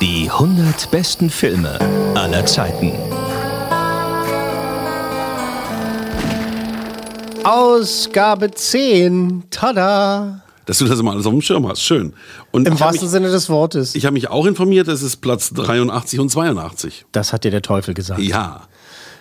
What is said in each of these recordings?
Die 100 besten Filme aller Zeiten. Ausgabe 10. Tada! Dass du das immer alles auf dem Schirm hast. Schön. Und Im wahrsten mich, Sinne des Wortes. ich habe mich auch informiert, es ist Platz 83 und 82. das hat dir der Teufel gesagt. Ja.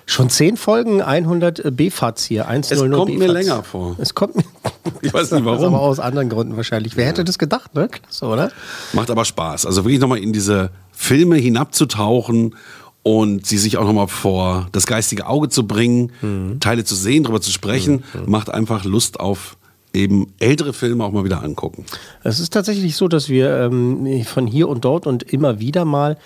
Schon 10 Folgen, 100 B-Fats hier. 100 Es kommt mir länger vor. Es kommt mir. Ich weiß nicht warum. aber aus anderen Gründen wahrscheinlich. Wer hätte das gedacht, ne? Klasse, oder? Macht aber Spaß. Also wirklich nochmal in diese Filme hinabzutauchen und sie sich auch nochmal vor das geistige Auge zu bringen, Mhm. Teile zu sehen, darüber zu sprechen, macht einfach Lust auf eben ältere Filme auch mal wieder angucken. Es ist tatsächlich so, dass wir ähm, von hier und dort und immer wieder mal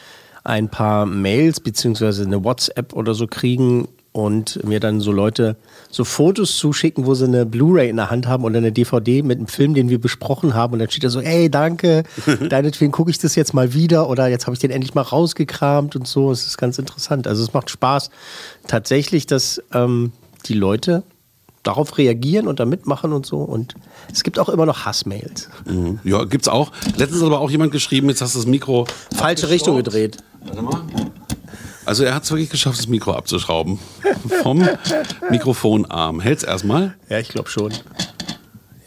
ein paar Mails beziehungsweise eine WhatsApp oder so kriegen und mir dann so Leute so Fotos zuschicken, wo sie eine Blu-ray in der Hand haben oder eine DVD mit einem Film, den wir besprochen haben und dann steht da so, ey, danke, deinetwegen gucke ich das jetzt mal wieder oder jetzt habe ich den endlich mal rausgekramt und so. Es ist ganz interessant. Also es macht Spaß tatsächlich, dass ähm, die Leute darauf reagieren und da mitmachen und so und es gibt auch immer noch Hassmails. Mhm. Ja, gibt's auch. Letztens hat aber auch jemand geschrieben, jetzt hast du das Mikro. Falsche Richtung gedreht. Warte mal. Also er hat es wirklich geschafft, das Mikro abzuschrauben. Vom Mikrofonarm. Hält's erstmal. Ja, ich glaube schon.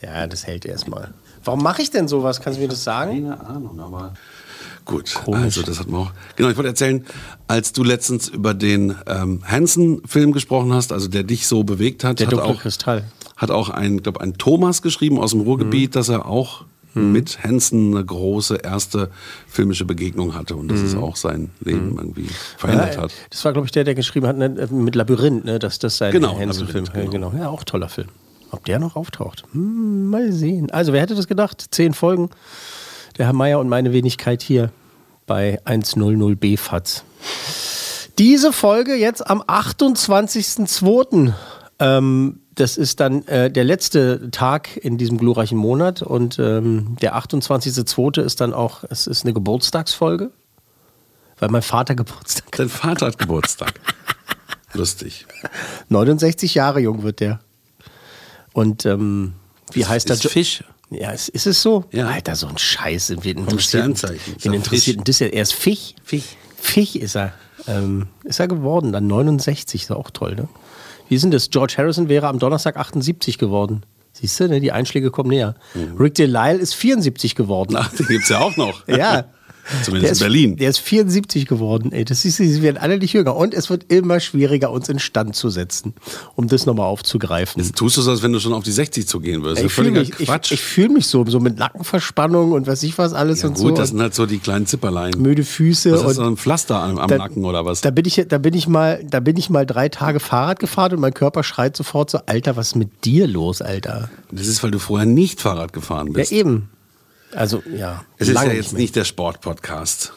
Ja, das hält erstmal. Warum mache ich denn sowas? Kannst du mir das sagen? Keine Ahnung, aber. Gut, also das hat man auch. Genau, ich wollte erzählen, als du letztens über den ähm, Hansen-Film gesprochen hast, also der dich so bewegt hat, Der hat auch, Kristall. hat auch ein, glaube ein Thomas geschrieben aus dem Ruhrgebiet, dass er auch mit Hansen eine große erste filmische Begegnung hatte und dass es auch sein Leben irgendwie verändert Ja, hat. Das war, glaube ich, der, der geschrieben hat ne, mit Labyrinth, ne, dass das sein Genau, Hänsel-Film Labyrinth, genau. Ja, auch toller Film. Ob der noch auftaucht? Hm, mal sehen. Also, wer hätte das gedacht? Zehn Folgen. Der Herr Meier und meine Wenigkeit hier bei 100b FATS. Diese Folge jetzt am 28.02. Ähm, das ist dann äh, der letzte Tag in diesem glorreichen Monat und ähm, der 28.02. ist dann auch, es ist eine Geburtstagsfolge, weil mein Vater Geburtstag Dein Vater hat Geburtstag. Lustig. 69 Jahre jung wird der. Und ähm, wie heißt ist das? Fisch. Ja, ist, ist es so? Ja. Alter, so ein Scheiß. Wen interessiert, wen er interessiert das ja? Er ist Fisch. Fisch. Fisch ist er. Ähm, ist er geworden, dann 69, ist auch toll, ne? Wie ist denn das? George Harrison wäre am Donnerstag 78 geworden. Siehst du, ne? die Einschläge kommen näher. Rick Delisle ist 74 geworden. Ach, den gibt's ja auch noch. Ja. Zumindest ist, in Berlin. Der ist 74 geworden. Ey, das ist, sie werden alle nicht jünger. Und es wird immer schwieriger, uns in Stand zu setzen, um das nochmal aufzugreifen. Jetzt tust du so, als wenn du schon auf die 60 zugehen würdest. ich Das ist fühle mich, ich, Quatsch. ich fühl mich so, so mit Nackenverspannung und weiß ich was alles ja, und gut, so. das und sind halt so die kleinen Zipperlein. müde Füße. Was und ist so ein Pflaster am, am da- Nacken oder was? Da bin, ich, da, bin ich mal, da bin ich mal drei Tage Fahrrad gefahren und mein Körper schreit sofort so, Alter, was ist mit dir los, Alter? Das ist, weil du vorher nicht Fahrrad gefahren Ja, bist. eben. Also, ja. Es ist ja jetzt nicht der Sportpodcast.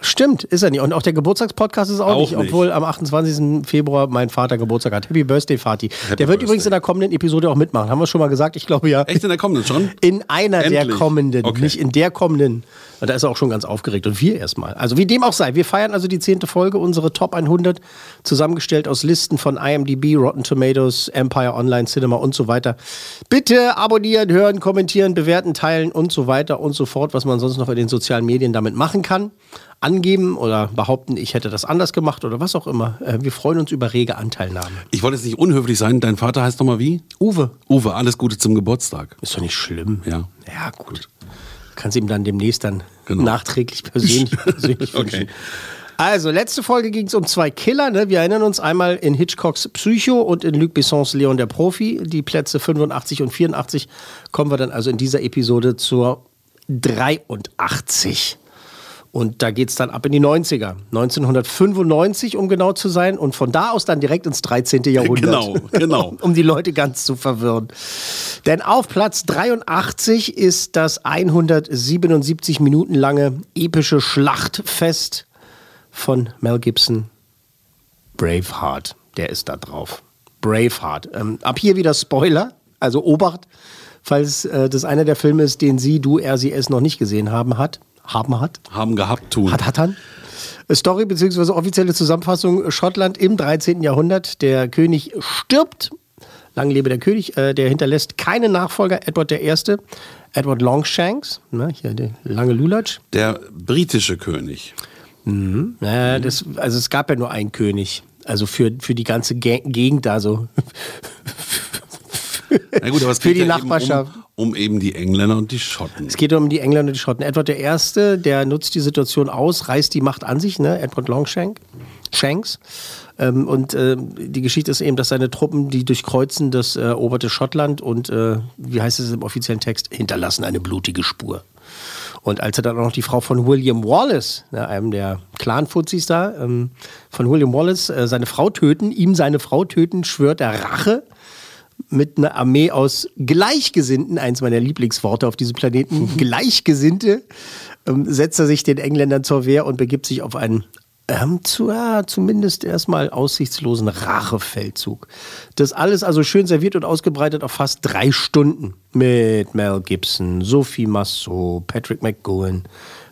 Stimmt, ist er nicht. Und auch der Geburtstagspodcast ist auch, Auch nicht, nicht. obwohl am 28. Februar mein Vater Geburtstag hat. Happy Birthday, Vati. Der wird Birthday. übrigens in der kommenden Episode auch mitmachen. Haben wir schon mal gesagt? Ich glaube ja. Echt in der kommenden schon? In einer der Endlich. kommenden, Okay. nicht in der kommenden. Und da ist er auch schon ganz aufgeregt. Und wir erstmal. Also wie dem auch sei. Wir feiern also die zehnte Folge, unsere Top 100, zusammengestellt aus Listen von IMDb, Rotten Tomatoes, Empire Online Cinema und so weiter. Bitte abonnieren, hören, kommentieren, bewerten, teilen und so weiter und so fort, was man sonst noch in den sozialen Medien damit machen kann. Angeben oder behaupten, ich hätte das anders gemacht oder was auch immer. Äh, Wir freuen uns über rege Anteilnahme. Ich wollte jetzt nicht unhöflich sein. Dein Vater heißt nochmal wie? Uwe, Uwe, alles Gute zum Geburtstag. ist doch nicht schlimm. Ja. Ja, gut. Kannst ihm dann demnächst dann Genau. nachträglich persönlich, persönlich Okay. wünschen. Also, letzte Folge ging es um zwei Killer. Ne? Wir erinnern uns einmal in Hitchcocks Psycho und in Luc Bessons Leon der Profi. Die Plätze 85 und 84 kommen wir dann also in dieser Episode zur 83. Und da geht es dann ab in die 90er. 1995, um genau zu sein. Und von da aus dann direkt ins 13. Jahrhundert. Genau, genau. um die Leute ganz zu verwirren. Denn auf Platz 83 ist das 177 Minuten lange epische Schlachtfest von Mel Gibson. Braveheart, der ist da drauf. Braveheart. Ähm, ab hier wieder Spoiler, also Obacht, falls äh, das einer der Filme ist, den Sie, du, er, sie, es noch nicht gesehen haben hat. Haben hat? Haben gehabt, tun. Hat, hat han? Story bzw. offizielle Zusammenfassung Schottland im 13. Jahrhundert. Der König stirbt. Lang lebe der König. Äh, der hinterlässt keinen Nachfolger. Edward I. Edward Longshanks. Ne, hier der lange Lulatsch. Der britische König. Mhm. Ja, das, also es gab ja nur einen König. Also für, für die ganze Ge Gegend da so. Na gut, aber es Für geht die ja Nachbarschaft. Eben um, um eben die Engländer und die Schotten. Es geht um die Engländer und die Schotten. Edward I., der nutzt die Situation aus, reißt die Macht an sich, ne? Edward Longshank. Shanks. Ähm, und äh, die Geschichte ist eben, dass seine Truppen, die durchkreuzen das äh, eroberte Schottland und, äh, wie heißt es im offiziellen Text, hinterlassen eine blutige Spur. Und als er dann auch noch die Frau von William Wallace, ne, einem der Clan-Fuzis da, ähm, von William Wallace, äh, seine Frau töten, ihm seine Frau töten, schwört er Rache mit einer Armee aus Gleichgesinnten, eins meiner Lieblingsworte auf diesem Planeten, Gleichgesinnte, ähm, setzt er sich den Engländern zur Wehr und begibt sich auf einen ähm, zu, ja, zumindest erstmal aussichtslosen Rachefeldzug. Das alles also schön serviert und ausgebreitet auf fast drei Stunden mit Mel Gibson, Sophie Massot, Patrick McGowan,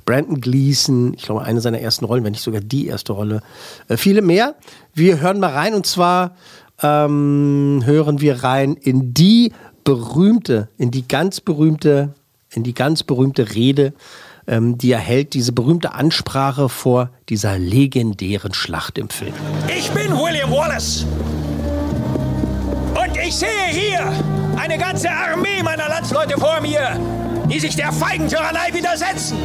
Brandon Gleason, ich glaube eine seiner ersten Rollen, wenn nicht sogar die erste Rolle, äh, viele mehr. Wir hören mal rein und zwar ähm, hören wir rein in die berühmte, in die ganz berühmte, in die ganz berühmte Rede, ähm, die er hält, diese berühmte Ansprache vor dieser legendären Schlacht im Film. Ich bin William Wallace. Und ich sehe hier eine ganze Armee meiner Landsleute vor mir, die sich der feigen Tyrannei widersetzen.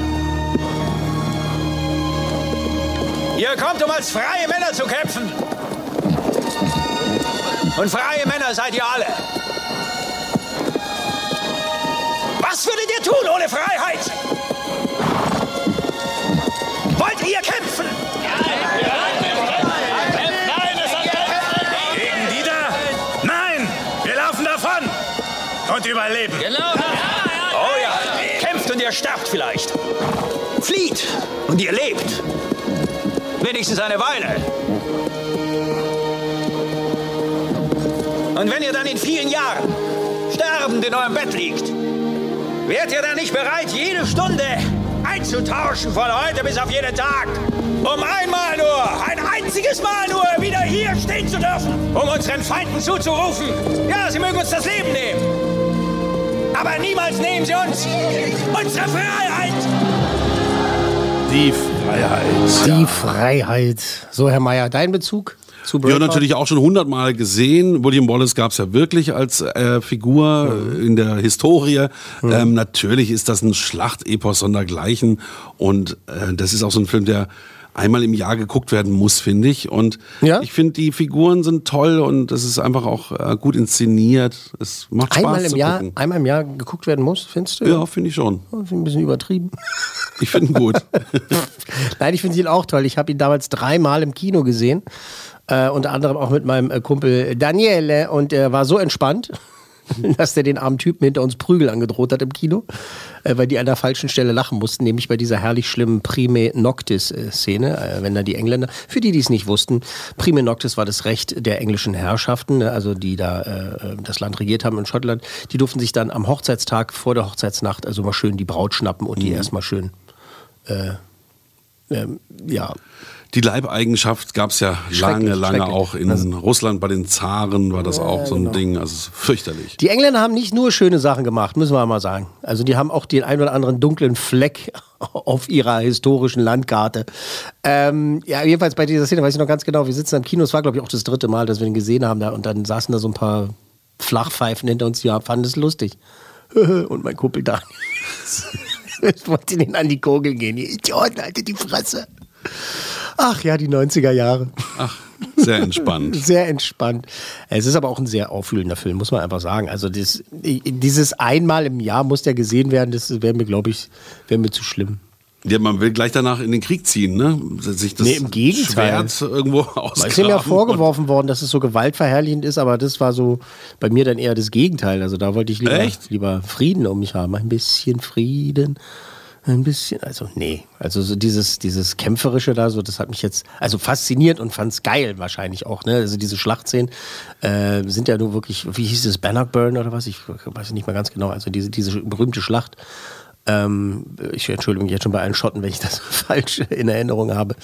Ihr kommt, um als freie Männer zu kämpfen. Und freie Männer seid ihr alle. Was würdet ihr tun ohne Freiheit? Wollt ihr kämpfen? Gegen die da? Nein, wir laufen davon und überleben. Genau. Oh ja, kämpft und ihr sterbt vielleicht. Flieht und ihr lebt. Wenigstens eine Weile. Und wenn ihr dann in vielen Jahren sterbend in eurem Bett liegt, wärt ihr dann nicht bereit, jede Stunde einzutauschen von heute bis auf jeden Tag? Um einmal nur, ein einziges Mal nur wieder hier stehen zu dürfen, um unseren Feinden zuzurufen. Ja, sie mögen uns das Leben nehmen. Aber niemals nehmen sie uns unsere Freiheit. Die Freiheit. Die Freiheit. So, Herr Mayer, dein Bezug zu Ja, Braveheart? natürlich auch schon hundertmal gesehen. William Wallace gab es ja wirklich als äh, Figur äh, in der Historie. Ähm, natürlich ist das ein Schlachtepos sondergleichen. Und äh, das ist auch so ein Film, der einmal im Jahr geguckt werden muss, finde ich. Und Ja? ich finde, die Figuren sind toll und es ist einfach auch äh, gut inszeniert. Es macht Spaß Einmal im, zu Jahr, gucken. einmal im Jahr geguckt werden muss, findest du? Ja, finde ich schon. Das ist ein bisschen übertrieben. Ich finde ihn gut. Nein, ich finde ihn auch toll. Ich habe ihn damals dreimal im Kino gesehen. Äh, unter anderem auch mit meinem äh, Kumpel Daniele. Und er war so entspannt, dass der den armen Typen hinter uns Prügel angedroht hat im Kino, äh, weil die an der falschen Stelle lachen mussten, nämlich bei dieser herrlich schlimmen Prime Noctis-Szene, äh, wenn da die Engländer, für die, die es nicht wussten, Prime Noctis war das Recht der englischen Herrschaften, ne, also die da äh, das Land regiert haben in Schottland, die durften sich dann am Hochzeitstag vor der Hochzeitsnacht also mal schön die Braut schnappen und die erstmal schön, äh, ähm, ja, Die Leibeigenschaft gab es ja lange, lange auch in Russland bei den Zaren war das auch so ein genau. Ding. Also es ist fürchterlich. Die Engländer haben nicht nur schöne Sachen gemacht, müssen wir mal sagen. Also die haben auch den ein oder anderen dunklen Fleck auf ihrer historischen Landkarte. Ähm, ja, jedenfalls bei dieser Szene weiß ich noch ganz genau, wir sitzen im Kino, es war glaube ich auch das dritte Mal, dass wir den gesehen haben da und dann saßen da so ein paar Flachpfeifen hinter uns, die fanden es lustig. Und mein Kumpel da. Ich wollte den an die Kugel gehen. Ihr Idioten, haltet die Fresse. Ach ja, die 90er Jahre. Ach, sehr entspannt. Sehr entspannt. Es ist aber auch ein sehr auffühlender Film, muss man einfach sagen. Also das, dieses einmal im Jahr muss der gesehen werden, das wäre mir, glaube ich, wäre mir zu schlimm. Ja, man will gleich danach in den Krieg ziehen, ne? Sich das Nee, im Gegenteil. Schwert irgendwo Es ist ja ausgraben. vorgeworfen worden, dass es so gewaltverherrlichend ist, aber das war so bei mir dann eher das Gegenteil. Also da wollte ich lieber, Echt? lieber Frieden um mich haben. Ein bisschen Frieden. Ein bisschen, also nee, also so dieses, dieses Kämpferische da, so, das hat mich jetzt, also fasziniert und fand's geil wahrscheinlich auch, ne? Also diese Schlachtszenen äh, sind ja nur wirklich, wie hieß es, Bannockburn oder was? Ich weiß nicht mehr ganz genau. Also diese, diese berühmte Schlacht. Ähm, ich entschuldige mich jetzt schon bei allen Schotten, wenn ich das falsch in Erinnerung habe.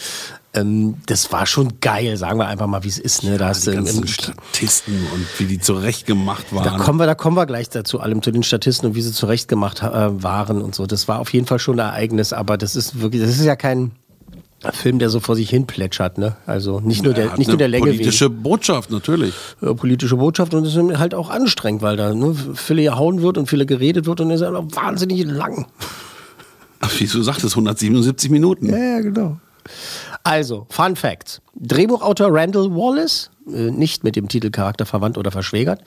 Ähm, das war schon geil, sagen wir einfach mal, wie es ist. Ne? Da hast die ganzen im- Statisten und wie die zurechtgemacht waren. da kommen wir, da kommen wir gleich dazu, allem zu den Statisten und wie sie zurechtgemacht äh, waren und so. Das war auf jeden Fall schon ein Ereignis, aber das ist wirklich, das ist ja kein Film, der so vor sich hin plätschert, ne? Also nicht nur Er der, nicht nur der Länge politische Botschaft, natürlich. wegen, äh, politische Botschaft und es ist halt auch anstrengend, weil da ne, viele gehauen wird und viele geredet wird und es ist einfach wahnsinnig lang. Ach, wie du sagtest, 177 Minuten. Ja, ja, genau. Also, Fun Facts. Drehbuchautor Randall Wallace, nicht mit dem Titelcharakter verwandt oder verschwägert,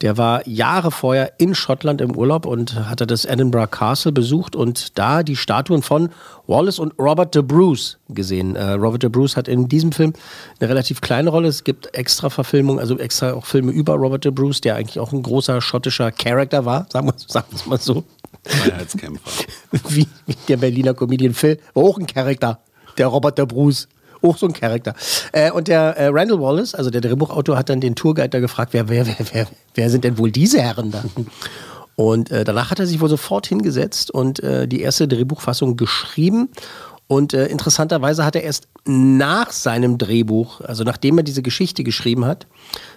der war Jahre vorher in Schottland im Urlaub und hatte das Edinburgh Castle besucht und da die Statuen von Wallace und Robert de Bruce gesehen. Äh, Robert de Bruce hat in diesem Film eine relativ kleine Rolle. Es gibt extra Verfilmungen, also extra auch Filme über Robert de Bruce, der eigentlich auch ein großer schottischer Charakter war, sagen wir es mal so. Freiheitskämpfer. wie, wie der Berliner Comedian Phil, auch ein Charakter. Der Robert der Bruce. Auch so ein Charakter. Äh, und der äh, Randall Wallace, also der Drehbuchautor, hat dann den Tourguide da gefragt, wer, wer, wer, wer, wer sind denn wohl diese Herren da? Und äh, danach hat er sich wohl sofort hingesetzt und äh, die erste Drehbuchfassung geschrieben. Und äh, interessanterweise hat er erst nach seinem Drehbuch, also nachdem er diese Geschichte geschrieben hat,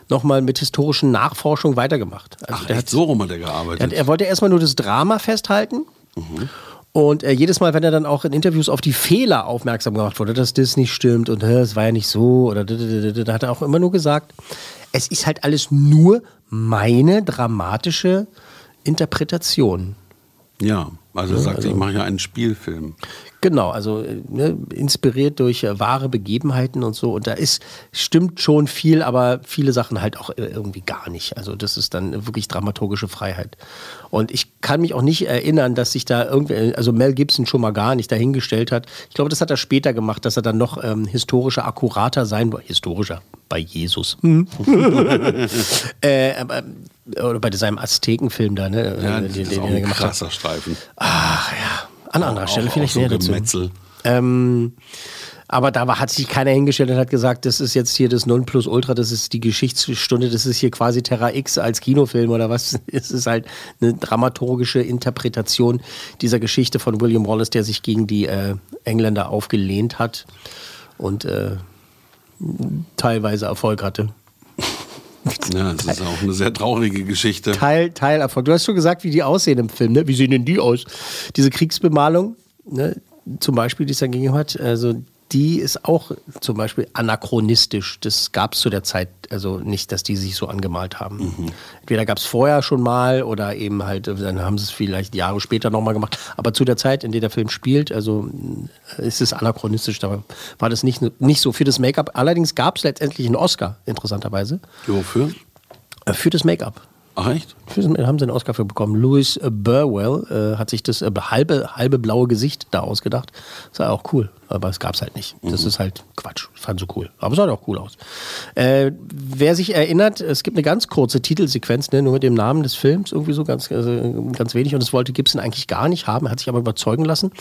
nochmal mit historischen Nachforschungen weitergemacht. Also Ach, der echt, hat so rum hat er gearbeitet. hat, er wollte erstmal nur das Drama festhalten. Und äh, jedes Mal, wenn er dann auch in Interviews auf die Fehler aufmerksam gemacht wurde, dass das nicht stimmt und es war ja nicht so, oder da, hat er auch immer nur gesagt, es ist halt alles nur meine dramatische Interpretation. ja, also er sagte, ich mache ja einen Spielfilm. Genau, also äh, ne, inspiriert durch äh, wahre Begebenheiten und so. Und da ist, stimmt schon viel, aber viele Sachen halt auch äh, irgendwie gar nicht. Also das ist dann wirklich dramaturgische Freiheit. Und ich kann mich auch nicht erinnern, dass sich da irgendwie, also Mel Gibson schon mal gar nicht dahingestellt hat. Ich glaube, das hat er später gemacht, dass er dann noch ähm, historischer, akkurater sein wollte. Historischer, bei Jesus. äh, aber, oder bei seinem Aztekenfilm da, ne? Ja, äh, das den, ist den auch er ein gemacht hat. krasser Streifen. Ach ja, an anderer Stelle Auch- vielleicht auch so mehr dazu. Gemetzel. Ähm, aber da war, hat sich keiner hingestellt und hat gesagt, das ist jetzt hier das Nonplusultra, das ist die Geschichtsstunde, das ist hier quasi Terra X als Kinofilm oder was. Es ist halt eine dramaturgische Interpretation dieser Geschichte von William Wallace, der sich gegen die äh, Engländer aufgelehnt hat und äh, teilweise Erfolg hatte. Ja, das ist auch eine sehr traurige Geschichte. Teil, Teilerfolg. Du hast schon gesagt, wie die aussehen im Film. Ne? Wie sehen denn die aus? Diese Kriegsbemalung, ne? zum Beispiel, die es dann gegeben hat, also die ist auch zum Beispiel anachronistisch. Das gab es zu der Zeit also nicht, dass die sich so angemalt haben. Entweder gab es vorher schon mal oder eben halt, dann haben sie es vielleicht Jahre später nochmal gemacht. Aber zu der Zeit, in der der Film spielt, also äh, ist es anachronistisch. Da war das nicht, nicht so für das Make-up. Allerdings gab es letztendlich einen Oscar, interessanterweise, Wofür? für das Make-up. Ach echt? Für haben sie einen Oscar für bekommen. Louis Burwell äh, hat sich das äh, halbe, halbe blaue Gesicht da ausgedacht. Das war auch cool, aber es gab es halt nicht. Das ist halt Quatsch. Ich fand so cool. Aber es sah auch cool aus. Äh, wer sich erinnert, es gibt eine ganz kurze Titelsequenz, ne, nur mit dem Namen des Films, irgendwie so ganz, also ganz wenig. Und das wollte Gibson eigentlich gar nicht haben, hat sich aber überzeugen lassen.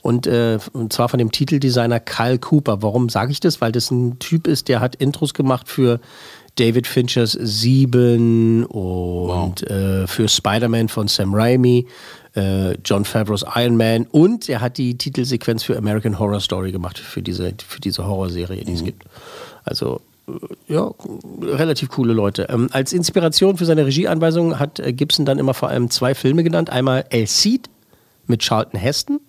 Und, äh, und zwar von dem Titeldesigner Kyle Cooper. Warum sage ich das? Weil das ein Typ ist, der hat Intros gemacht für David Finchers Sieben und äh, für Spider-Man von Sam Raimi, äh, John Favreau's Iron Man und er hat die Titelsequenz für American Horror Story gemacht, für diese, für diese Horrorserie, die es gibt. Also äh, ja, relativ coole Leute. Ähm, als Inspiration für seine Regieanweisungen hat äh, Gibson dann immer vor allem zwei Filme genannt. Einmal El Cid mit Charlton Heston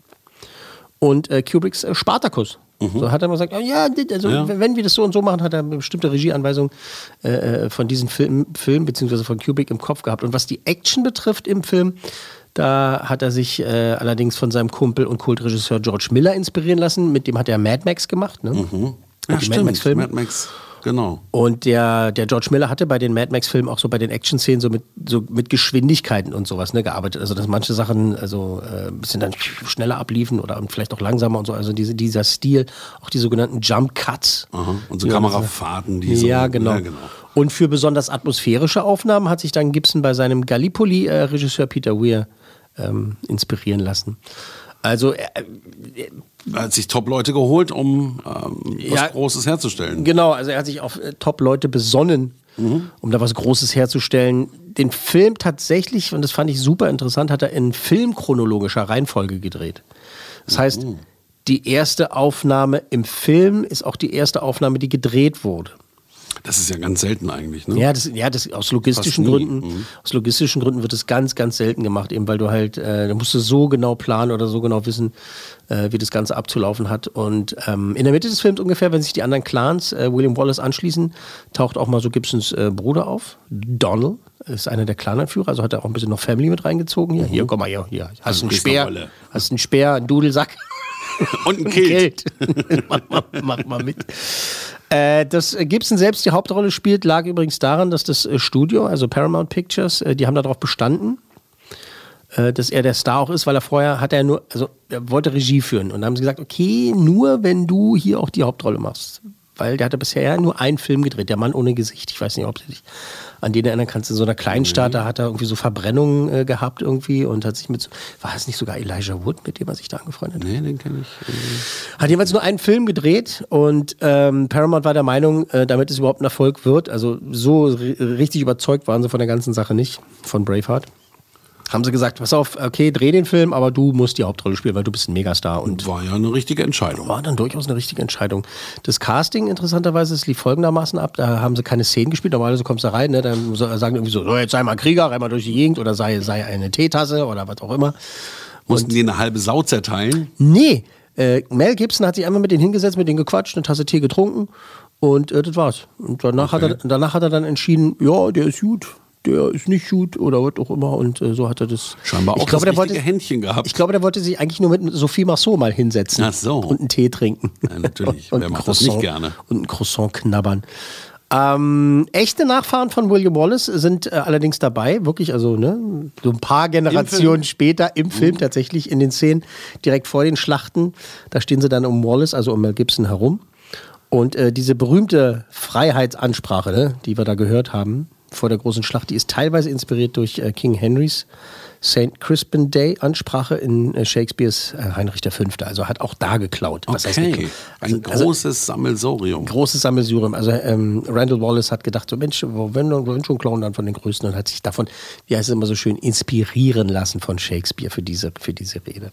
und äh, Kubricks äh, Spartacus. So hat er mal gesagt, oh, ja, also, Ja. wenn wir das so und so machen, hat er eine bestimmte Regieanweisung äh, äh, von diesem Film, Film beziehungsweise von Kubrick im Kopf gehabt. Und was die Action betrifft im Film, da hat er sich äh, allerdings von seinem Kumpel und Kultregisseur George Miller inspirieren lassen. Mit dem hat er Mad Max gemacht. Ne? Ja, Die Mad stimmt. Max-Filme. Mad Max. Genau. Und der, der George Miller hatte bei den Mad Max-Filmen auch so bei den Action-Szenen so mit, so mit Geschwindigkeiten und sowas ne, gearbeitet. Also, dass manche Sachen also äh, ein bisschen dann schneller abliefen oder vielleicht auch langsamer und so. Also, diese, dieser Stil, auch die sogenannten Jump Cuts. Aha. Und so Kamerafahrten, die so. ja, genau. Ja, genau. Und für besonders atmosphärische Aufnahmen hat sich dann Gibson bei seinem Gallipoli-Regisseur Peter Weir ähm, inspirieren lassen. Also, äh, Er hat sich Top-Leute geholt, um ähm, was Ja. Großes herzustellen. Genau, also er hat sich auf äh, Top-Leute besonnen, um da was Großes herzustellen. Den Film tatsächlich, und das fand ich super interessant, hat er in filmchronologischer Reihenfolge gedreht. Das heißt, die erste Aufnahme im Film ist auch die erste Aufnahme, die gedreht wurde. Das ist ja ganz selten eigentlich, ne? Ja, das, ja, das aus logistischen. Gründen. Mhm. Aus logistischen Gründen wird es ganz, ganz selten gemacht, eben weil du halt, äh, da musst du so genau planen oder so genau wissen, äh, wie das Ganze abzulaufen hat. Und ähm, in der Mitte des Films ungefähr, wenn sich die anderen Clans äh, William Wallace anschließen, taucht auch mal so Gibsons äh, Bruder auf. Donald ist einer der Clananführer, also hat er auch ein bisschen noch Family mit reingezogen. Hier, hier komm mal hier, hier. Hast Also einen Speer, hast einen Speer, einen Dudelsack. Und ein Kilt. Geld. mach, mal, mach mal mit. Äh, dass Gibson selbst die Hauptrolle spielt, lag übrigens daran, dass das äh, Studio, also Paramount Pictures, äh, die haben darauf bestanden, äh, dass er der Star auch ist, weil er vorher hat er nur, also er wollte Regie führen und dann haben sie gesagt, okay, nur wenn du hier auch die Hauptrolle machst. Weil der hatte bisher nur einen Film gedreht, Der Mann ohne Gesicht. Ich weiß nicht, ob du dich an den erinnern kannst. In so einer Kleinstadt, da hat er irgendwie so Verbrennungen äh, gehabt irgendwie und hat sich mit, so, war es nicht sogar Elijah Wood, mit dem er sich da angefreundet hat? Nee, den kenne ich. äh, Hat jeweils nur einen Film gedreht und ähm, Paramount war der Meinung, äh, damit es überhaupt ein Erfolg wird, also so ri- richtig überzeugt waren sie von der ganzen Sache nicht, von Braveheart. Haben sie gesagt, pass auf, okay, dreh den Film, aber du musst die Hauptrolle spielen, weil du bist ein Megastar. Und War ja eine richtige Entscheidung. war dann durchaus eine richtige Entscheidung. Das Casting, interessanterweise, es lief folgendermaßen ab. Da haben sie keine Szenen gespielt. Normalerweise kommst du rein, ne, dann sagen irgendwie so, so, jetzt sei mal Krieger, renn mal durch die Gegend oder sei, sei eine Teetasse oder was auch immer. Mussten die eine halbe Sau zerteilen? Nee, äh, Mel Gibson hat sich einmal mit denen hingesetzt, mit denen gequatscht, eine Tasse Tee getrunken und äh, das war's. Und danach, hat er, danach hat er dann entschieden, ja, der ist gut, der ist nicht gut oder was auch immer. Und äh, so hat er das. Scheinbar auch ich glaube, das der wollte, Händchen gehabt. Ich glaube, der wollte sich eigentlich nur mit Sophie Marceau mal hinsetzen Ach so. und einen Tee trinken. Ja, natürlich. und Wer macht das nicht Croissant- gerne? Und ein Croissant knabbern. Ähm, echte Nachfahren von William Wallace sind äh, allerdings dabei, wirklich, also ne, so ein paar Generationen später im Film tatsächlich in den Szenen direkt vor den Schlachten. Da stehen sie dann um Wallace, also um Mel Gibson herum. Und äh, diese berühmte Freiheitsansprache, ne, die wir da gehört haben vor der großen Schlacht, die ist teilweise inspiriert durch äh, King Henrys St. Crispin Day Ansprache in äh, Shakespeares äh, Heinrich V. Also hat auch da geklaut. Was heißt Okay. geklaut? Ein Also- großes Sammelsorium. großes Sammelsurium. Also ähm, Randall Wallace hat gedacht, so Mensch, wenn, wenn schon klauen, dann von den Größten und hat sich davon, wie heißt es immer so schön, inspirieren lassen von Shakespeare für diese, für diese Rede.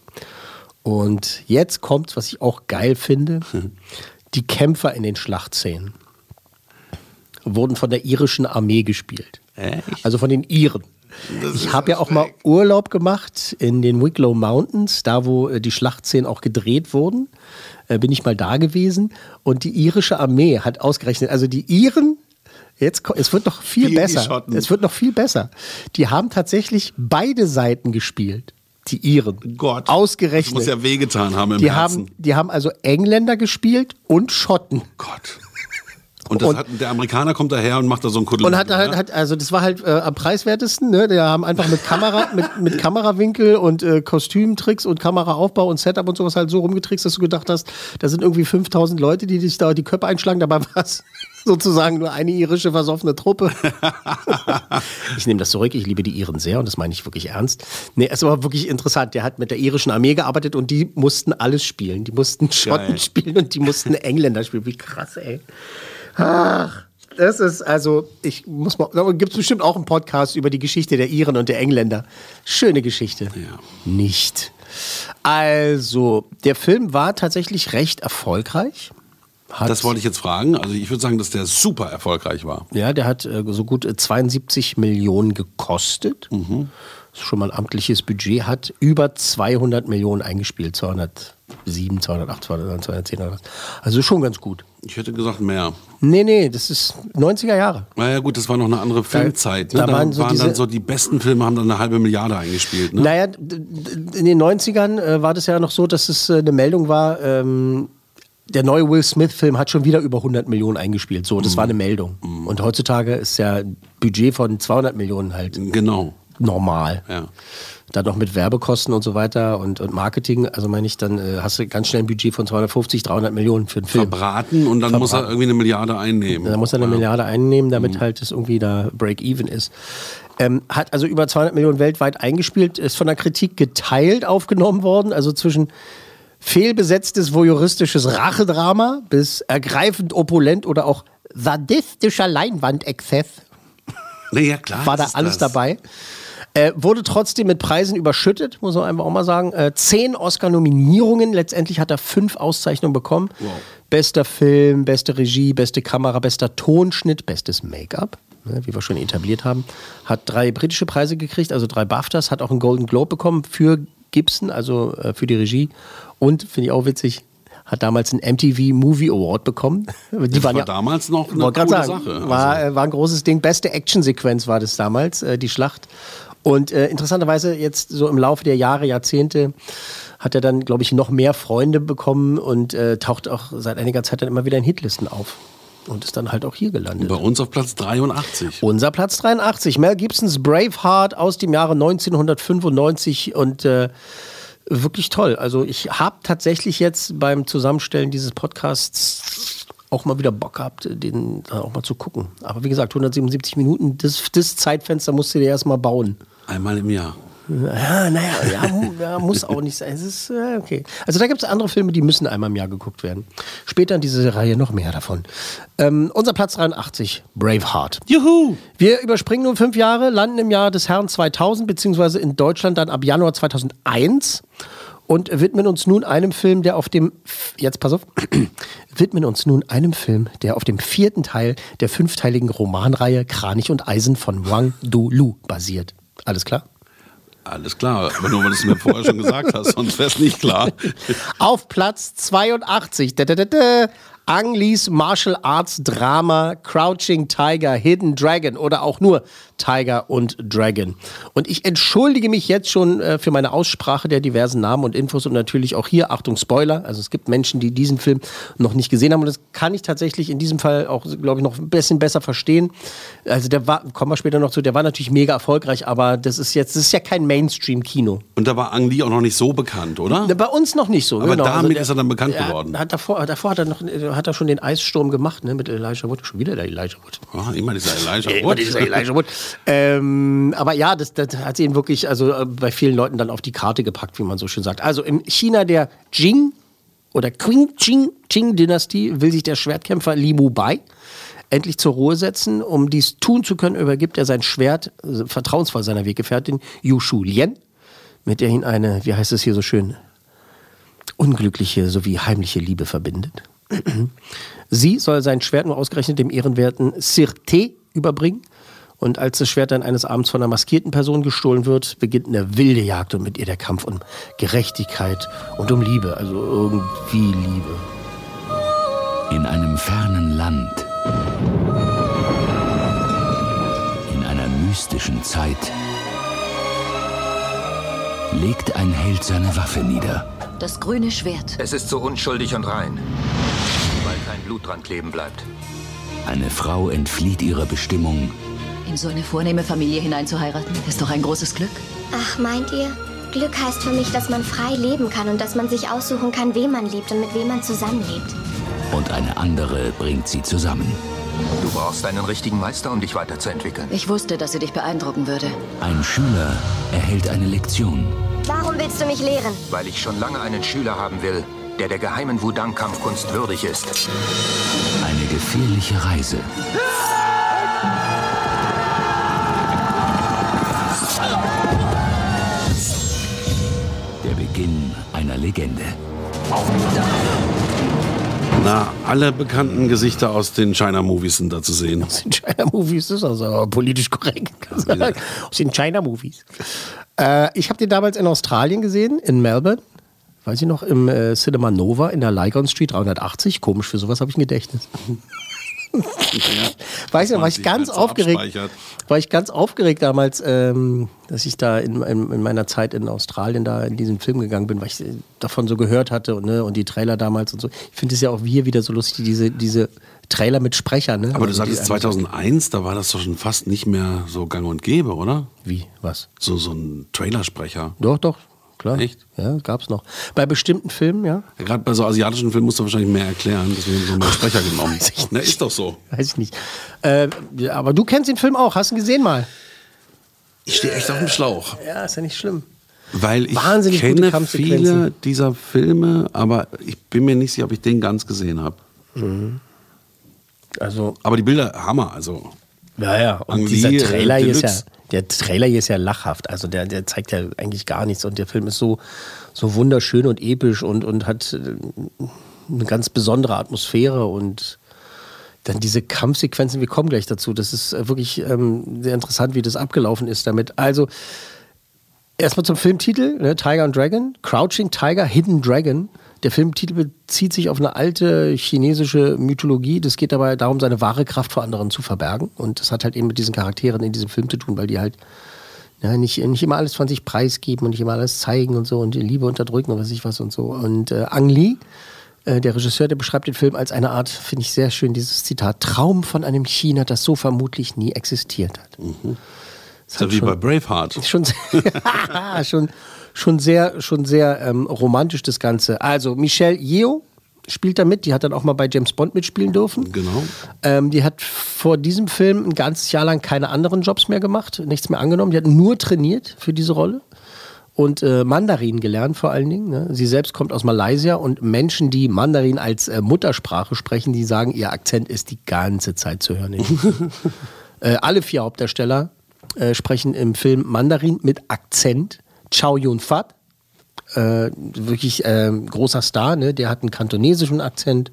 Und jetzt kommt, was ich auch geil finde, die Kämpfer in den Schlachtszenen wurden von der irischen Armee gespielt. Echt? Also von den Iren. Das Ich habe ja auch mal Urlaub gemacht in den Wicklow Mountains, da wo äh, die Schlachtszenen auch gedreht wurden. Äh, bin ich mal da gewesen und die irische Armee hat ausgerechnet, also die Iren, jetzt es wird noch viel die besser. Es wird noch viel besser. Die haben tatsächlich beide Seiten gespielt. Die Iren. Gott. Ausgerechnet. Das muss ja wehgetan haben im die, Herzen. haben, die haben also Engländer gespielt und Schotten. Gott. Und, hat, der Amerikaner kommt daher und macht da so einen Kuddel. Und hat, halt, hat also das war halt äh, am preiswertesten, ne? Die haben einfach mit Kamera, mit, mit Kamerawinkel und äh, Kostümtricks und Kameraaufbau und Setup und sowas halt so rumgetrickst, dass du gedacht hast, da sind irgendwie 5000 Leute, die dich da die Köpfe einschlagen, dabei war es sozusagen nur eine irische versoffene Truppe. ich nehme das zurück, ich liebe die Iren sehr und das meine ich wirklich ernst. Nee, es war wirklich interessant. Der hat mit der irischen Armee gearbeitet und die mussten alles spielen. Die mussten Schotten Geil. spielen und die mussten Engländer spielen. Wie krass, ey. Ach, das ist also, ich muss mal, da gibt es bestimmt auch einen Podcast über die Geschichte der Iren und der Engländer. Schöne Geschichte. Ja. Nicht. Also, der Film war tatsächlich recht erfolgreich. Hat, Das wollte ich jetzt fragen. Also ich würde sagen, dass der super erfolgreich war. Ja, der hat äh, so gut äh, 72 Millionen gekostet. Mhm. Das ist schon mal ein amtliches Budget, hat über 200 Millionen eingespielt. 207, 208, 209, 210 oder was. Also schon ganz gut. Ich hätte gesagt mehr. Nee, nee, das ist 90er Jahre. Naja gut, das war noch eine andere Filmzeit. Ne? da waren waren, so diese- dann so die besten Filme, haben dann eine halbe Milliarde eingespielt. Ne? Naja, in den 90ern äh, war das ja noch so, dass es äh, eine Meldung war, ähm, der neue Will Smith-Film hat schon wieder über 100 Millionen eingespielt. So, das war eine Meldung. Und heutzutage ist ja ein Budget von 200 Millionen halt Genau. normal. Ja. Dann noch mit Werbekosten und so weiter und, und Marketing, also meine ich, dann äh, hast du ganz schnell ein Budget von 250, 300 Millionen für einen Film. Verbraten und dann muss er Verbraten. irgendwie eine Milliarde einnehmen. Da muss er eine Milliarde einnehmen, damit halt es irgendwie da Break-Even ist. Ähm, hat also über 200 Millionen weltweit eingespielt, ist von der Kritik geteilt aufgenommen worden, also zwischen fehlbesetztes voyeuristisches Rachedrama bis ergreifend opulent oder auch sadistischer Leinwandexzess Nee, ja klar. war da alles das. dabei. Äh, wurde trotzdem mit Preisen überschüttet, muss man einfach auch mal sagen. Äh, zehn Oscar-Nominierungen, letztendlich hat er fünf Auszeichnungen bekommen. Bester Film, beste Regie, beste Kamera, bester Tonschnitt, bestes Make-up, ne, wie wir schon etabliert haben. Hat drei britische Preise gekriegt, also drei BAFTAs, hat auch einen Golden Globe bekommen für Gibson, also äh, für die Regie. Und, finde ich auch witzig, hat damals einen MTV Movie Award bekommen. Die Das waren war ja damals noch eine coole sagen, Sache. War, Also, äh, war ein großes Ding. Beste Actionsequenz war das damals, die Schlacht. Und äh, interessanterweise jetzt so im Laufe der Jahre, Jahrzehnte hat er dann, glaube ich, noch mehr Freunde bekommen und äh, taucht auch seit einiger Zeit dann immer wieder in Hitlisten auf. Und ist dann halt auch hier gelandet. bei uns auf Platz 83. Unser Platz 83, Mel Gibsons Braveheart aus dem Jahre 1995 und äh, wirklich toll. Also ich habe tatsächlich jetzt beim Zusammenstellen dieses Podcasts auch mal wieder Bock gehabt, den auch mal zu gucken. Aber wie gesagt, 177 Minuten, das, das Zeitfenster musst du dir erstmal bauen. Einmal im Jahr. Ja, naja, ja, mu- ja, muss auch nicht sein. Es ist äh, okay. Also da gibt es andere Filme, die müssen einmal im Jahr geguckt werden. Später in dieser Reihe noch mehr davon. Ähm, unser Platz 83, Braveheart. Juhu! Wir überspringen nun fünf Jahre, landen im Jahr des Herrn 2000, beziehungsweise in Deutschland dann ab Januar 2001 und widmen uns nun einem Film, der auf dem, jetzt pass auf, widmen uns nun einem Film, der auf dem vierten Teil der fünfteiligen Romanreihe Kranich und Eisen von Wang Du Lu basiert. Alles klar? Alles klar, aber nur weil du es mir vorher schon gesagt hast, sonst wäre es nicht klar. Auf Platz 82, da, da, da, da, Ang Lees Martial Arts Drama Crouching Tiger, Hidden Dragon oder auch nur Tiger und Dragon. Und ich entschuldige mich jetzt schon äh, für meine Aussprache der diversen Namen und Infos und natürlich auch hier, Achtung, Spoiler. Also es gibt Menschen, die diesen Film noch nicht gesehen haben und das kann ich tatsächlich in diesem Fall auch, glaube ich, noch ein bisschen besser verstehen. Also der war, kommen wir später noch zu, der war natürlich mega erfolgreich, aber das ist jetzt, das ist ja kein Mainstream-Kino. Und da war Ang Lee auch noch nicht so bekannt, oder? Bei uns noch nicht so. Aber genau. damit der- ist er dann bekannt ja, geworden. Hat davor, davor hat er noch, hat er schon den Eissturm gemacht, ne, mit Elijah Wood. Schon wieder der Elijah Wood. Ah, immer dieser Elijah Immer Wood. dieser Elijah Wood. Ähm, aber ja, das, das hat ihn wirklich, also äh, bei vielen Leuten dann auf die Karte gepackt, wie man so schön sagt. Also im China der Jing oder Qing Jing, Jing Dynastie will sich der Schwertkämpfer Li Mu Bai endlich zur Ruhe setzen. Um dies tun zu können, übergibt er sein Schwert äh, vertrauensvoll seiner Weggefährtin Yu Shu Lien, mit der ihn eine, wie heißt es hier so schön, unglückliche sowie heimliche Liebe verbindet. Sie soll sein Schwert nur ausgerechnet dem ehrenwerten Sirte überbringen. Und als das Schwert dann eines Abends von einer maskierten Person gestohlen wird, beginnt eine wilde Jagd und mit ihr der Kampf um Gerechtigkeit und um Liebe. Also irgendwie Liebe. In einem fernen Land, in einer mystischen Zeit, legt ein Held seine Waffe nieder. Das grüne Schwert. Es ist so unschuldig und rein, weil kein Blut dran kleben bleibt. Eine Frau entflieht ihrer Bestimmung, In so eine vornehme Familie hineinzuheiraten, ist doch ein großes Glück. Ach, meint ihr? Glück heißt für mich, dass man frei leben kann und dass man sich aussuchen kann, wen man liebt und mit wem man zusammenlebt. und eine andere bringt sie zusammen. Du brauchst einen richtigen Meister, um dich weiterzuentwickeln. Ich wusste, dass sie dich beeindrucken würde. Ein Schüler erhält eine Lektion. Warum willst du mich lehren? Weil ich schon lange einen Schüler haben will, der der geheimen Wudang-Kampfkunst würdig ist. Eine gefährliche Reise. Der Beginn einer Legende. Na, alle bekannten Gesichter aus den China-Movies sind da zu sehen. Aus den China-Movies ist also aber politisch korrekt gesagt. Aus den China-Movies. Äh, ich habe den damals in Australien gesehen, in Melbourne. Weiß ich noch, im äh, Cinema Nova in der Lygon Street 380. Komisch, für sowas habe ich ein Gedächtnis. Weißt du, war ich ganz halt aufgeregt. War ich ganz aufgeregt damals, ähm, dass ich da in, in, in meiner Zeit in Australien da in diesen Film gegangen bin, weil ich äh, davon so gehört hatte und, ne, und die Trailer damals und so. Ich finde es ja auch hier wieder so lustig, diese, diese Trailer mit Sprechern. Ne? Aber du Also sagtest 2001, da war das doch schon fast nicht mehr so gang und gäbe, oder? Wie? Was? So, so ein Trailersprecher. Doch, doch, klar. Echt? Ja, gab's noch. Bei bestimmten Filmen, ja. Ja, Gerade bei so asiatischen Filmen musst du wahrscheinlich mehr erklären, deswegen haben sie mal einen Sprecher genommen. Na, ist doch so. Weiß ich nicht. Äh, ja, aber du kennst den Film auch, hast ihn gesehen mal? Ich stehe echt auf dem Schlauch. Ja, ist ja nicht schlimm. Weil ich Wahnsinnig kenne viele dieser Filme, aber ich bin mir nicht sicher, ob ich den ganz gesehen habe. Also, Aber die Bilder, Hammer. Also, ja, ja. Und dieser Trailer hier ist ja. Der Trailer hier ist ja lachhaft. Also der, der zeigt ja eigentlich gar nichts. Und der Film ist so, so wunderschön und episch und, und hat äh, eine ganz besondere Atmosphäre und dann diese Kampfsequenzen, wir kommen gleich dazu. Das ist äh, wirklich ähm, sehr interessant, wie das abgelaufen ist damit. Also, erstmal zum Filmtitel: ne? Tiger and Dragon. Crouching Tiger, Hidden Dragon. Der Filmtitel bezieht sich auf eine alte chinesische Mythologie. Das geht dabei darum, seine wahre Kraft vor anderen zu verbergen. Und das hat halt eben mit diesen Charakteren in diesem Film zu tun, weil die halt ja, nicht, nicht immer alles von sich preisgeben und nicht immer alles zeigen und so und die Liebe unterdrücken und was weiß ich was und so. Und äh, Ang Lee, äh, der Regisseur, der beschreibt den Film als eine Art, finde ich sehr schön, dieses Zitat, Traum von einem China, das so vermutlich nie existiert hat. Ist ja wie bei Braveheart. Schon, sehr- schon, schon sehr, schon sehr ähm, romantisch das Ganze. Also Michelle Yeoh spielt da mit, die hat dann auch mal bei James Bond mitspielen dürfen. Genau. Ähm, die hat vor diesem Film ein ganzes Jahr lang keine anderen Jobs mehr gemacht, nichts mehr angenommen. Die hat nur trainiert für diese Rolle und äh, Mandarin gelernt vor allen Dingen. Ne? Sie selbst kommt aus Malaysia und Menschen, die Mandarin als äh, Muttersprache sprechen, die sagen, ihr Akzent ist die ganze Zeit zu hören. äh, alle vier Hauptdarsteller äh, sprechen im Film Mandarin mit Akzent. Chow Yun-Fat, äh, wirklich äh, großer Star, ne? der hat einen kantonesischen Akzent.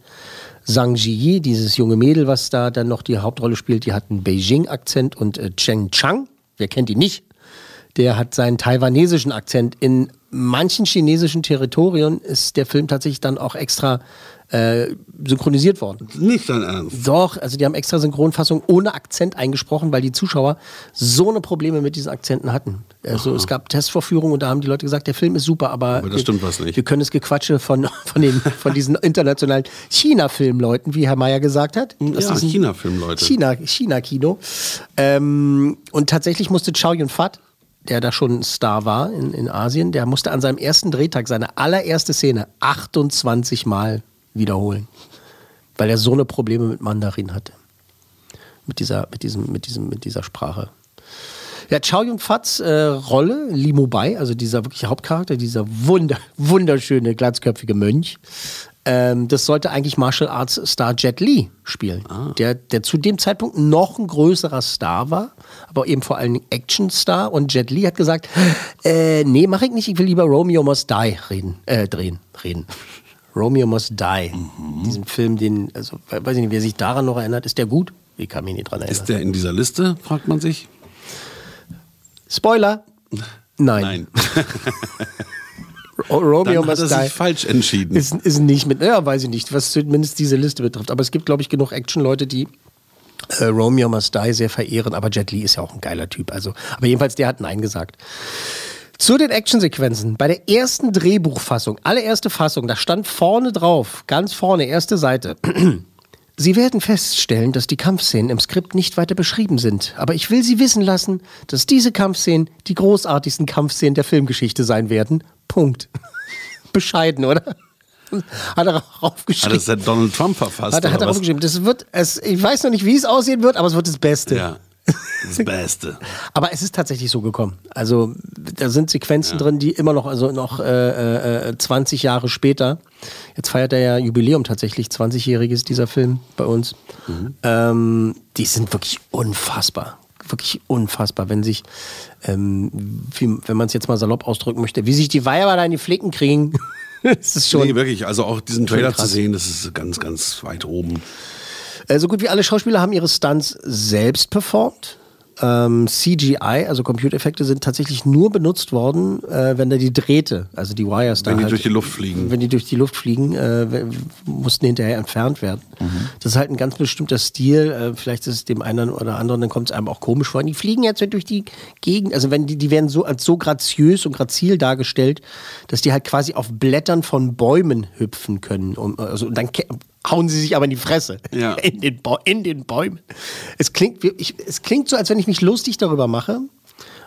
Zhang Ziyi, dieses junge Mädel, was da dann noch die Hauptrolle spielt, die hat einen Beijing-Akzent und äh, Cheng Chang, wer kennt ihn nicht, der hat seinen taiwanesischen Akzent. In manchen chinesischen Territorien ist der Film tatsächlich dann auch extra äh, synchronisiert worden. Nicht dein Ernst. Doch, also die haben extra Synchronfassung ohne Akzent eingesprochen, weil die Zuschauer so eine Probleme mit diesen Akzenten hatten. Also es gab Testvorführungen und da haben die Leute gesagt, der Film ist super, aber, Aber da stimmt was nicht. wir können das Gequatsche von, von, den, von diesen internationalen China-Filmleuten, wie Herr Mayer gesagt hat. aus Ja, China-Filmleute. China, China-Kino. Ähm, und tatsächlich musste Chow Yun-Fat, der da schon ein Star war in, in Asien, der musste an seinem ersten Drehtag seine allererste Szene 28 Mal wiederholen. Weil er so eine Probleme mit Mandarin hatte. Mit dieser, mit diesem, mit diesem, mit dieser Sprache. Ja, Chow Yun-Fats äh, Rolle, Li Mubai, also dieser wirkliche Hauptcharakter, dieser wunder, wunderschöne, glatzköpfige Mönch, ähm, das sollte eigentlich Martial Arts Star Jet Li spielen, der, der zu dem Zeitpunkt noch ein größerer Star war, aber eben vor allem Action-Star. Und Jet Li hat gesagt, äh, nee, mach ich nicht, ich will lieber Romeo Must Die reden, äh, drehen, reden. Romeo Must Die. Diesen Film, den, also weiß ich nicht, wer sich daran noch erinnert, ist der gut? Ich kann mich nicht dran erinnern. Ist der in dieser Liste, fragt man sich? Spoiler! Nein. Nein. Romeo Dann hat Must er sich Die falsch entschieden. ist, ist nicht mit, ja, weiß ich nicht, was zumindest diese Liste betrifft. Aber es gibt, glaube ich, genug Action-Leute, die äh, Romeo Must Die sehr verehren. Aber Jet Li ist ja auch ein geiler Typ. Also, aber jedenfalls, der hat Nein gesagt. Zu den Actionsequenzen. Bei der ersten Drehbuchfassung, allererste Fassung, da stand vorne drauf, ganz vorne, erste Seite. Sie werden feststellen, dass die Kampfszenen im Skript nicht weiter beschrieben sind. Aber ich will Sie wissen lassen, dass diese Kampfszenen die großartigsten Kampfszenen der Filmgeschichte sein werden. Punkt. Bescheiden, oder? Hat er Hat aufgeschrieben. das der Donald Trump verfasst? Hat er, hat er aufgeschrieben. Das wird, es, ich weiß noch nicht, wie es aussehen wird, aber es wird das Beste. Ja. Das Beste. Aber es ist tatsächlich so gekommen. Also da sind Sequenzen drin, die immer noch, also noch äh, äh, 20 Jahre später, jetzt feiert er ja Jubiläum tatsächlich, 20-jähriges dieser Film bei uns, ähm, die sind wirklich unfassbar. Wirklich unfassbar, wenn sich, ähm, wie, wenn man es jetzt mal salopp ausdrücken möchte, wie sich die Weiber da in die Flicken kriegen. das ist schon nee, wirklich. Also auch diesen Trailer zu krass. sehen, das ist ganz, ganz weit oben. So gut wie alle Schauspieler haben ihre Stunts selbst performt. ähm, CGI, also Computereffekte, sind tatsächlich nur benutzt worden, äh, wenn da die Drähte, also die Wires da Wenn die halt, durch die Luft fliegen. Wenn die durch die Luft fliegen, äh, mussten hinterher entfernt werden. Das ist halt ein ganz bestimmter Stil. Äh, vielleicht ist es dem einen oder anderen, dann kommt es einem auch komisch vor. Die fliegen jetzt durch die Gegend, also wenn die, die werden so als so graziös und grazil dargestellt, dass die halt quasi auf Blättern von Bäumen hüpfen können. Und, also, und dann hauen sie sich aber in die Fresse. Ja. In, den in den Bäumen. Es klingt, ich, es klingt so, als wenn ich mich lustig darüber mache.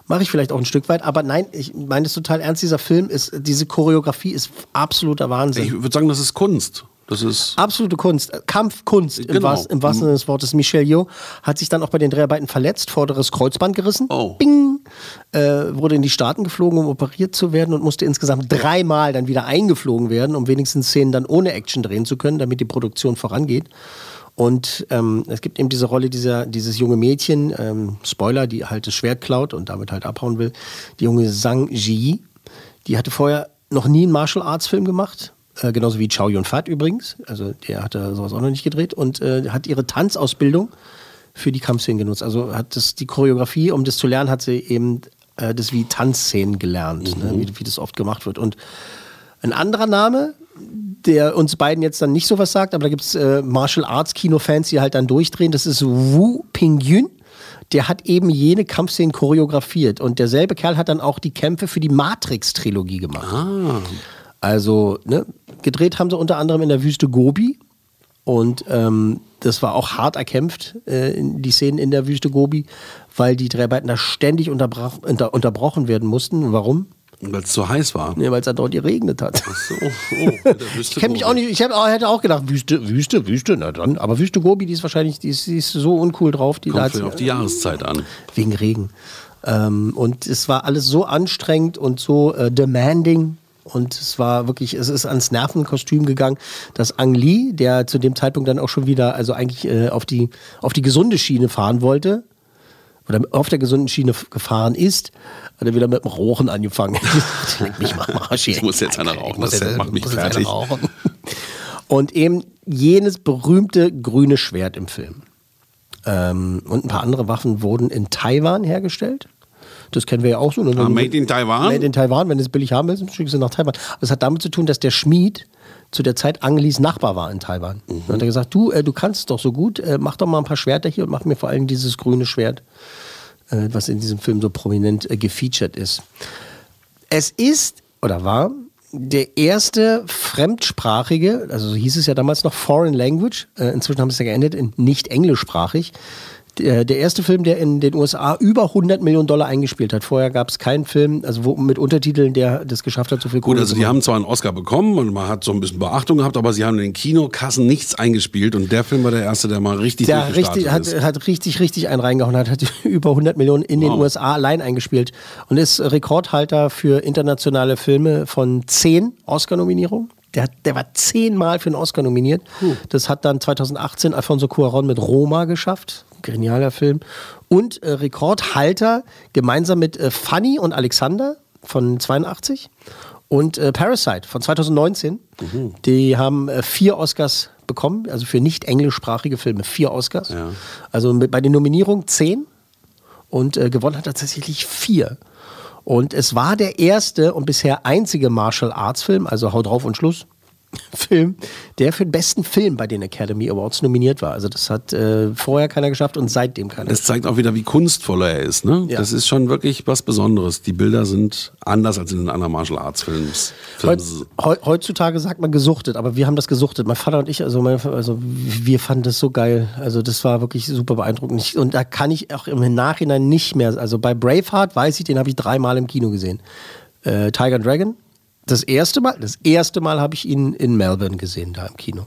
Mache ich vielleicht auch ein Stück weit, aber nein, ich meine es total ernst. Dieser Film ist, diese Choreografie ist absoluter Wahnsinn. Ich würde sagen, das ist Kunst. Das ist. Absolute Kunst, Kampfkunst im, Genau. wahrsten- im wahrsten Sinne des Wortes. Michel Yeoh hat sich dann auch bei den Dreharbeiten verletzt, vorderes Kreuzband gerissen. Oh. Bing! Äh, wurde in die Staaten geflogen, um operiert zu werden und musste insgesamt dreimal dann wieder eingeflogen werden, um wenigstens Szenen dann ohne Action drehen zu können, damit die Produktion vorangeht. Und ähm, es gibt eben diese Rolle dieser, dieses junge Mädchen, ähm, Spoiler, die halt das Schwert klaut und damit halt abhauen will. Die junge Zhang Ji, die hatte vorher noch nie einen Martial Arts Film gemacht. Äh, genauso wie Chow Yun Fat übrigens. Also der hatte sowas auch noch nicht gedreht und äh, hat ihre Tanzausbildung für die Kampfszenen genutzt. Also hat das die Choreografie, um das zu lernen, hat sie eben äh, das wie Tanzszenen gelernt, ne, wie, wie das oft gemacht wird. Und ein anderer Name, der uns beiden jetzt dann nicht so was sagt, aber da gibt es äh, Martial Arts Kinofans, die halt dann durchdrehen, das ist Wu Pingyun. Der hat eben jene Kampfszenen choreografiert und derselbe Kerl hat dann auch die Kämpfe für die Matrix-Trilogie gemacht. Also, ne, gedreht haben sie unter anderem in der Wüste Gobi. Und ähm, das war auch hart erkämpft, äh, in die Szenen in der Wüste Gobi, weil die Dreharbeiten da ständig unter, unterbrochen werden mussten. Warum? Weil es zu heiß war. Nee, weil es da dort geregnet hat. So, oh, der Ich kenne mich auch nicht, ich hab, hätte auch gedacht, Wüste, Wüste, Wüste, na dann. Aber Wüste Gobi, die ist wahrscheinlich, die ist, die ist so uncool drauf. Die Kommt da auf die Jahreszeit an. wegen Regen. Ähm, und es war alles so anstrengend und so äh, demanding. Und es war wirklich, es ist ans Nervenkostüm gegangen, dass Ang Lee, der zu dem Zeitpunkt dann auch schon wieder, also eigentlich äh, auf, die, auf die gesunde Schiene fahren wollte, oder auf der gesunden Schiene gefahren ist, hat er wieder mit dem Rauchen angefangen. Mich mal Arsch. Ich muss jetzt einer rauchen, das jetzt- macht mich fertig. rauchen. Und eben jenes berühmte grüne Schwert im Film. Ähm, und ein paar andere Waffen wurden in Taiwan hergestellt. Das kennen wir ja auch so. ne? Ah, made in Taiwan? Made in Taiwan, wenn du es billig haben willst, schickst du nach Taiwan. Aber es hat damit zu tun, dass der Schmied zu der Zeit Anglis Nachbar war in Taiwan. Mhm. Und hat er gesagt, du, äh, du kannst es doch so gut, äh, mach doch mal ein paar Schwerter hier und mach mir vor allem dieses grüne Schwert, äh, was in diesem Film so prominent äh, gefeatured ist. Es ist oder war der erste fremdsprachige, also so hieß es ja damals noch Foreign Language, äh, inzwischen haben sie es ja geändert in nicht englischsprachig. Der, der erste Film, der in den USA über 100 Millionen Dollar eingespielt hat. Vorher gab es keinen Film, also wo, mit Untertiteln, der das geschafft hat, so viel Gut, Kohle also zu die haben zwar einen Oscar bekommen und man hat so ein bisschen Beachtung gehabt, aber sie haben in den Kinokassen nichts eingespielt und der Film war der erste, der mal richtig Der richtig, hat, ist. hat richtig, richtig einen reingehauen, hat, hat über 100 Millionen in den Wow. USA allein eingespielt und ist Rekordhalter für internationale Filme von zehn Oscar-Nominierungen. Der, der war zehnmal für einen Oscar nominiert. Das hat dann 2018 Alfonso Cuarón mit Roma geschafft. Genialer Film. Und äh, Rekordhalter gemeinsam mit äh, Fanny und Alexander von 82 und äh, Parasite von 2019. Die haben äh, vier Oscars bekommen, also für nicht englischsprachige Filme vier Oscars. Ja. Also mit, bei den Nominierungen zehn und äh, gewonnen hat tatsächlich vier. Und es war der erste und bisher einzige Martial Arts Film, also Hau drauf und Schluss. Film, der für den besten Film bei den Academy Awards nominiert war. Also das hat äh, vorher keiner geschafft und seitdem keiner. Das zeigt auch wieder, wie kunstvoll er ist. Ne? Ja. Das ist schon wirklich was Besonderes. Die Bilder sind anders als in den anderen Martial Arts Films. Films. heu- heutzutage sagt man gesuchtet, aber wir haben das gesuchtet. Mein Vater und ich, also, mein, also wir fanden das so geil. Also das war wirklich super beeindruckend. Und da kann ich auch im Nachhinein nicht mehr. Also bei Braveheart weiß ich, den habe ich dreimal im Kino gesehen. Äh, Tiger Dragon. Das erste Mal, das erste Mal habe ich ihn in Melbourne gesehen, da im Kino.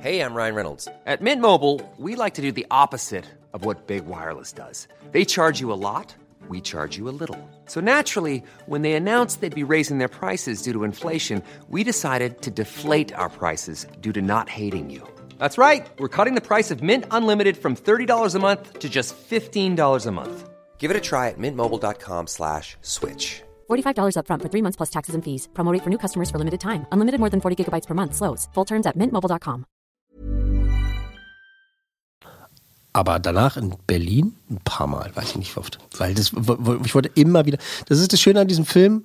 Hey, I'm Ryan Reynolds. At Mint Mobile, we like to do the opposite of what Big Wireless does. They charge you a lot, we charge you a little. So naturally, when they announced they'd be raising their prices due to inflation, we decided to deflate our prices due to not hating you. That's right. We're cutting the price of Mint Unlimited from $30 a month to just $15 a month. Give it a try at mintmobile.com slash switch. $45 upfront for three months plus taxes and fees. Promo rate for new customers for limited time. Unlimited more than 40 gigabytes per month. Slows. Full terms at mintmobile.com. Aber danach in Berlin ein paar Mal, weiß ich nicht wie oft. Weil das, ich wollte immer wieder. Das ist das Schöne an diesem Film.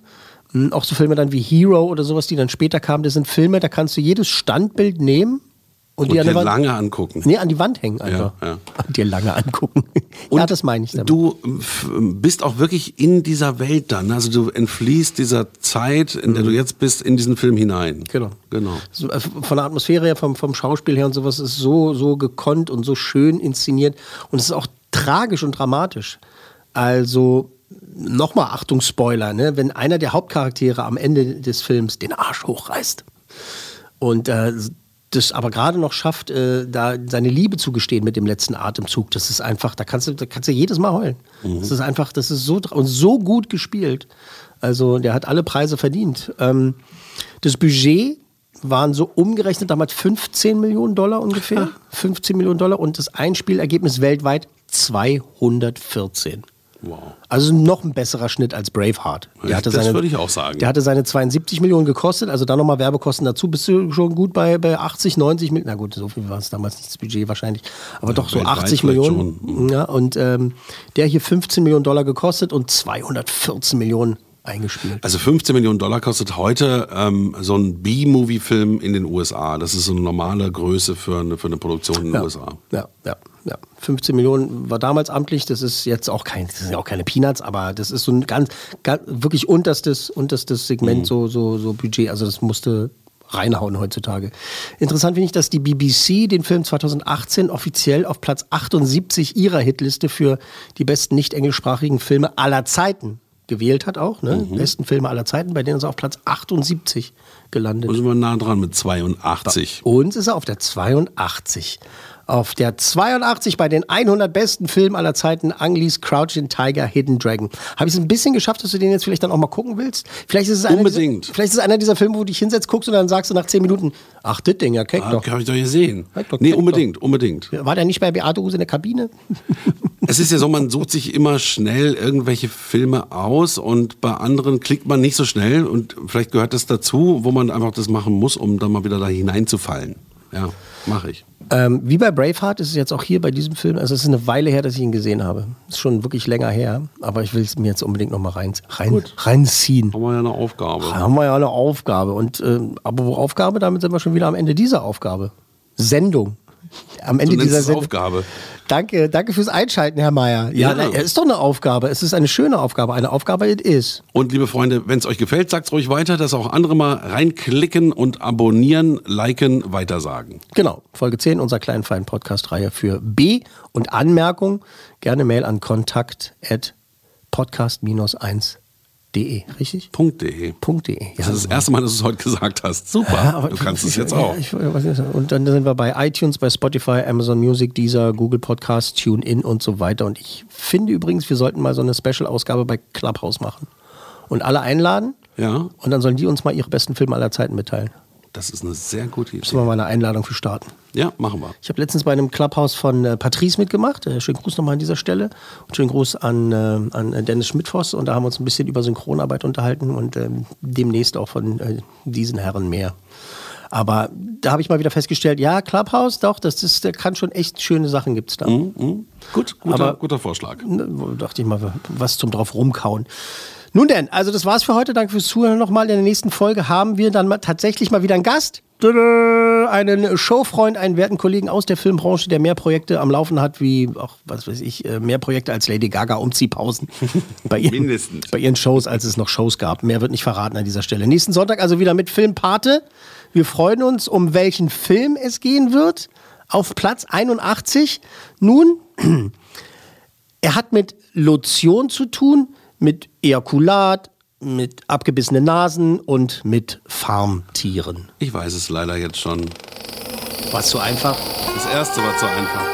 Hm, Auch so Filme dann wie Hero oder sowas, die dann später kamen. Das sind Filme, da kannst du jedes Standbild nehmen und, Und dir Wand, lange angucken. nee, an die Wand hängen einfach. Ja, ja. Und dir lange angucken. ja, das meine ich damit. Du f- bist auch wirklich in dieser Welt dann. Also du entfliehst dieser Zeit, in der du jetzt bist, in diesen Film hinein. Mhm. Genau. Genau. So, äh, von der Atmosphäre her, vom, vom Schauspiel her und sowas ist so, so gekonnt und so schön inszeniert. Und es ist auch tragisch und dramatisch. Also, nochmal Achtung, Spoiler, ne? wenn einer der Hauptcharaktere am Ende des Films den Arsch hochreißt und äh, das aber gerade noch schafft, äh, da seine Liebe zu gestehen mit dem letzten Atemzug, das ist einfach, da kannst du, da kannst du jedes Mal heulen. Das ist einfach, das ist so und so gut gespielt. Also der hat alle Preise verdient. Ähm, das Budget waren so umgerechnet damals 15 Millionen Dollar ungefähr. 15 Millionen Dollar und das Einspielergebnis weltweit 214. Wow. Also noch ein besserer Schnitt als Braveheart. Der hatte Das seine, würde ich auch sagen. Der hatte seine 72 Millionen gekostet, also dann nochmal Werbekosten dazu. Bist du schon gut bei, bei 80, 90 Millionen? Na gut, so viel war es damals nicht das Budget wahrscheinlich. Aber doch so weltweit 80 vielleicht Millionen. Ja, und ähm, der hier 15 Millionen Dollar gekostet und 214 Millionen eingespielt. Also 15 Millionen Dollar kostet heute ähm, so ein B-Movie-Film in den USA. Das ist so eine normale Größe für eine, für eine Produktion in den Ja. USA. Ja, ja, ja. 15 Millionen war damals amtlich. Das ist jetzt auch kein, das sind ja auch keine Peanuts, aber das ist so ein ganz, ganz wirklich unterstes, unterstes Segment, Mhm. so, so, so Budget. Also das musste reinhauen heutzutage. Interessant finde ich, dass die BBC den Film 2018 offiziell auf Platz 78 ihrer Hitliste für die besten nicht englischsprachigen Filme aller Zeiten gewählt hat auch. Ne? Mhm. Besten Filme aller Zeiten, bei denen ist er auf Platz 78 gelandet. Da sind wir nah dran mit 82. Bei uns ist er auf der 82. Auf der 82 bei den 100 besten Filmen aller Zeiten, Ang Lee's Crouching Tiger, Hidden Dragon. Habe ich es ein bisschen geschafft, dass du den jetzt vielleicht dann auch mal gucken willst? Vielleicht ist es einer Unbedingt. Dieser, vielleicht ist es einer dieser Filme, wo du dich hinsetzt, guckst und dann sagst du nach 10 Minuten, ach, das Ding, ja, keck Ah, doch. Habe ich doch gesehen. Halt doch, Nee, unbedingt, unbedingt. War der nicht bei Beate Huse in der Kabine? Es ist ja so, man sucht sich immer schnell irgendwelche Filme aus und bei anderen klickt man nicht so schnell und vielleicht gehört das dazu, wo man einfach das machen muss, um dann mal wieder da hineinzufallen. Ja, mache ich. Ähm, wie bei Braveheart ist es jetzt auch hier bei diesem Film, also es ist eine Weile her, dass ich ihn gesehen habe. Ist schon wirklich länger her, aber ich will es mir jetzt unbedingt nochmal rein, rein, reinziehen. Haben wir ja eine Aufgabe. Da haben wir ja eine Aufgabe. Und ähm, aber wo Aufgabe, damit sind wir schon wieder am Ende dieser Aufgabe. Sendung am Ende so dieser Sendung. Aufgabe. Danke, danke fürs Einschalten, Herr Mayer. Ja, ja. Na, ist doch eine Aufgabe. Es ist eine schöne Aufgabe, eine Aufgabe it is. Und liebe Freunde, wenn es euch gefällt, sagt es ruhig weiter, dass auch andere mal reinklicken und abonnieren, liken, weitersagen. Genau, Folge 10 unserer kleinen feinen Podcast-Reihe für B und Anmerkung. Gerne Mail an kontakt@ podcast-1 De, richtig? .de. .de. Ja, das ist das erste Mal, dass du es heute gesagt hast. Super. du kannst es jetzt auch. und dann sind wir bei iTunes, bei Spotify, Amazon Music, Deezer, Google Podcast, TuneIn und so weiter. Und ich finde übrigens, wir sollten mal so eine Special-Ausgabe bei Clubhouse machen. Und alle einladen. Ja. Und dann sollen die uns mal ihre besten Filme aller Zeiten mitteilen. Das ist eine sehr gute Müssen Idee. wir mal eine Einladung für starten. Ja, machen wir. Ich habe letztens bei einem Clubhouse von äh, Patrice mitgemacht. Äh, schönen Gruß nochmal an dieser Stelle. Und schönen Gruß an, äh, an äh, Dennis Schmidtfoss. Und da haben wir uns ein bisschen über Synchronarbeit unterhalten und ähm, demnächst auch von äh, diesen Herren mehr. Aber da habe ich mal wieder festgestellt, ja, Clubhouse, doch, das ist, der kann schon echt schöne Sachen gibt's da. Gut, guter, Aber- guter Vorschlag. Ne, dachte ich mal, was zum drauf rumkauen. Nun denn, also das war's für heute. Danke fürs Zuhören nochmal. In der nächsten Folge haben wir dann mal, tatsächlich mal wieder einen Gast. Einen Showfreund, einen werten Kollegen aus der Filmbranche, der mehr Projekte am Laufen hat, wie, auch, was weiß ich, mehr Projekte als Lady Gaga Umziehpausen bei ihren, Mindestens. bei ihren Shows, als es noch Shows gab. Mehr wird nicht verraten an dieser Stelle. Nächsten Sonntag also wieder mit Filmpate. Wir freuen uns, um welchen Film es gehen wird. Auf Platz 81. Nun, er hat mit Lotion zu tun, mit Ejakulat, mit abgebissenen Nasen und mit Farmtieren. Ich weiß es leider jetzt schon. Was so einfach? Das erste war zu einfach.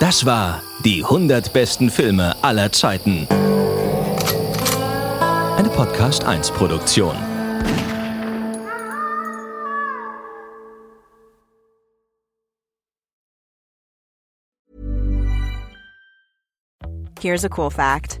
Das war die 100 besten Filme aller Zeiten. Eine Podcast 1 Produktion. Here's a cool fact